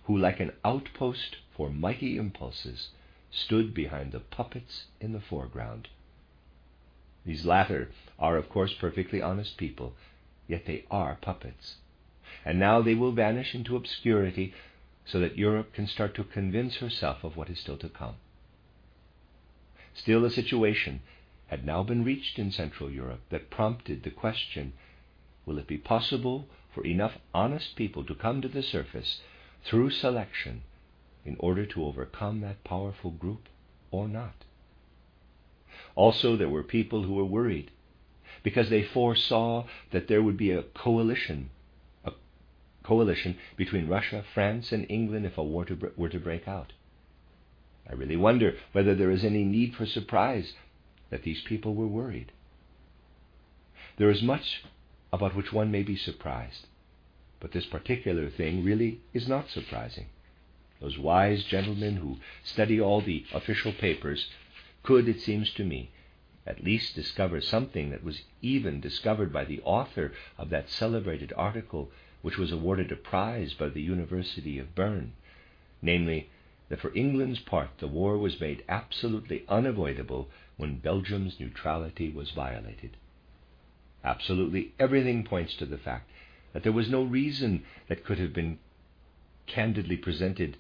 who, like an outpost for mighty impulses, stood behind the puppets in the foreground. These latter are, of course, perfectly honest people yet they are puppets. And now they will vanish into obscurity so that Europe can start to convince herself of what is still to come. Still, the situation had now been reached in Central Europe that prompted the question will it be possible for enough honest people to come to the surface through selection in order to overcome that powerful group or not? Also, there were people who were worried because they foresaw that there would be a coalition, a coalition between Russia, France, and England if a war to, were to break out. I really wonder whether there is any need for surprise that these people were worried. There is much about which one may be surprised, but this particular thing really is not surprising. Those wise gentlemen who study all the official papers could, it seems to me, at least discover something that was even discovered by the author of that celebrated article which was awarded a prize by the University of Bern, namely, that for England's part the war was made absolutely unavoidable when Belgium's neutrality was violated. Absolutely everything points to the fact that there was no reason that could have been candidly presented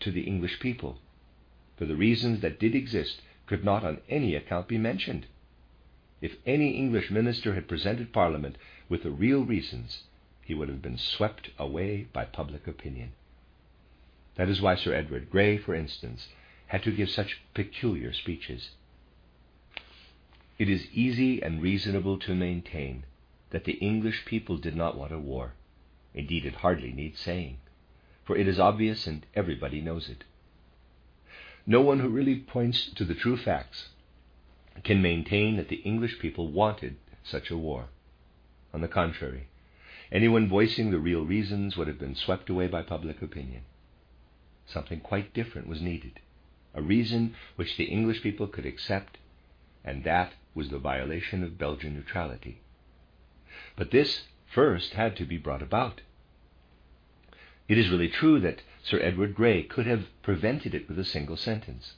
to the English people, for the reasons that did exist could not on any account be mentioned. If any English minister had presented Parliament with the real reasons, he would have been swept away by public opinion. That is why Sir Edward Grey, for instance, had to give such peculiar speeches. It is easy and reasonable to maintain that the English people did not want a war. Indeed, it hardly needs saying, for it is obvious and everybody knows it. No one who really points to the true facts can maintain that the English people wanted such a war. On the contrary, anyone voicing the real reasons would have been swept away by public opinion. Something quite different was needed, a reason which the English people could accept, and that was the violation of Belgian neutrality. But this first had to be brought about. It is really true that Sir Edward Grey could have prevented it with a single sentence.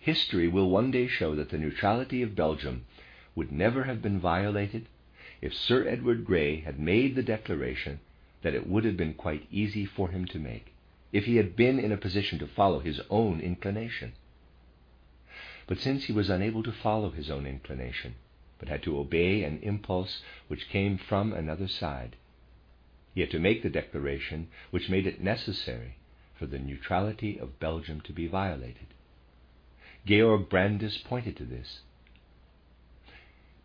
History will one day show that the neutrality of Belgium would never have been violated if Sir Edward Grey had made the declaration that it would have been quite easy for him to make, if he had been in a position to follow his own inclination. But since he was unable to follow his own inclination, but had to obey an impulse which came from another side, he had to make the declaration which made it necessary for the neutrality of Belgium to be violated. Georg Brandes pointed to this.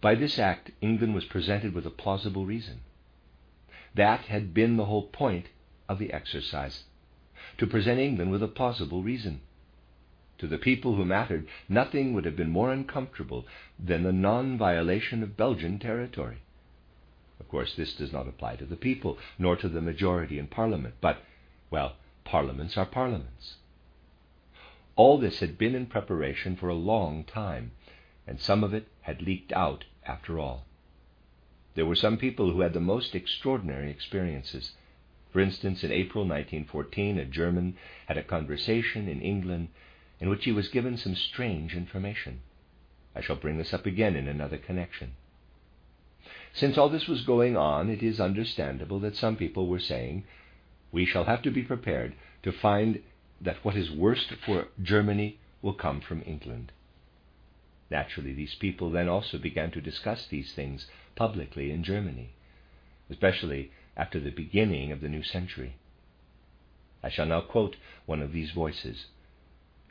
By this act, England was presented with a plausible reason. That had been the whole point of the exercise to present England with a plausible reason. To the people who mattered, nothing would have been more uncomfortable than the non violation of Belgian territory. Of course, this does not apply to the people, nor to the majority in Parliament, but, well, parliaments are parliaments. All this had been in preparation for a long time, and some of it had leaked out after all. There were some people who had the most extraordinary experiences. For instance, in April 1914, a German had a conversation in England in which he was given some strange information. I shall bring this up again in another connection. Since all this was going on, it is understandable that some people were saying, We shall have to be prepared to find that what is worst for Germany will come from England. Naturally, these people then also began to discuss these things publicly in Germany, especially after the beginning of the new century. I shall now quote one of these voices.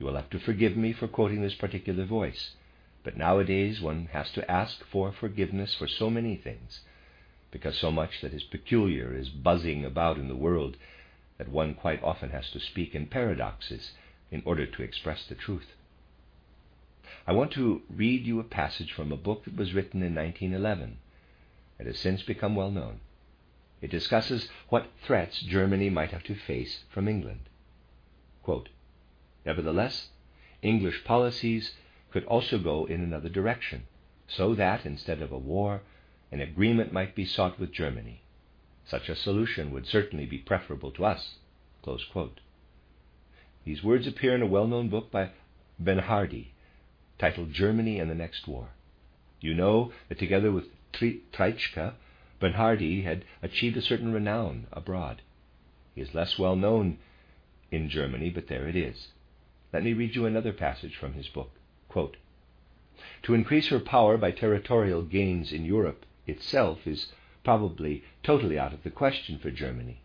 You will have to forgive me for quoting this particular voice. But nowadays one has to ask for forgiveness for so many things, because so much that is peculiar is buzzing about in the world that one quite often has to speak in paradoxes in order to express the truth. I want to read you a passage from a book that was written in 1911. It has since become well known. It discusses what threats Germany might have to face from England. Quote, Nevertheless, English policies could also go in another direction, so that instead of a war, an agreement might be sought with Germany. Such a solution would certainly be preferable to us. These words appear in a well known book by Bernhardi, titled Germany and the Next War. You know that together with Treitschke, Bernhardi had achieved a certain renown abroad. He is less well known in Germany, but there it is. Let me read you another passage from his book. Quote, to increase her power by territorial gains in Europe itself is probably totally out of the question for Germany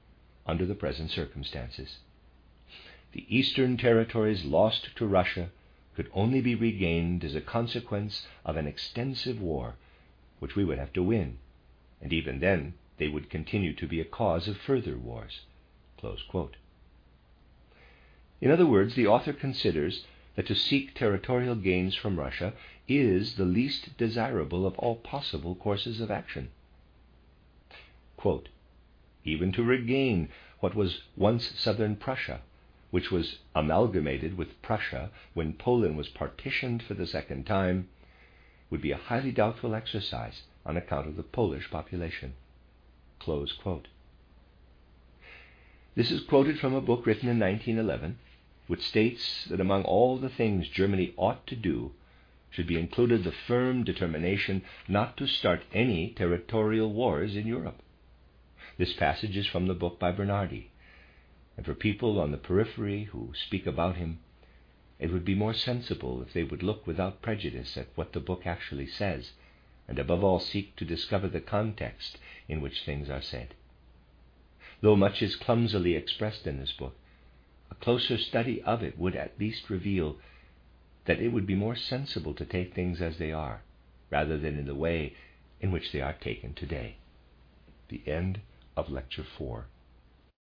under the present circumstances. The eastern territories lost to Russia could only be regained as a consequence of an extensive war, which we would have to win, and even then they would continue to be a cause of further wars. In other words, the author considers that to seek territorial gains from Russia is the least desirable of all possible courses of action. Quote, Even to regain what was once southern Prussia, which was amalgamated with Prussia when Poland was partitioned for the second time, would be a highly doubtful exercise on account of the Polish population. This is quoted from a book written in 1911 which states that among all the things Germany ought to do should be included the firm determination not to start any territorial wars in Europe. This passage is from the book by Bernhardi, and for people on the periphery who speak about him, it would be more sensible if they would look without prejudice at what the book actually says, and above all seek to discover the context in which things are said. Though much is clumsily expressed in this book, a closer study of it would at least reveal that it would be more sensible to take things as they are, rather than in the way in which they are taken today. The end of Lecture 4.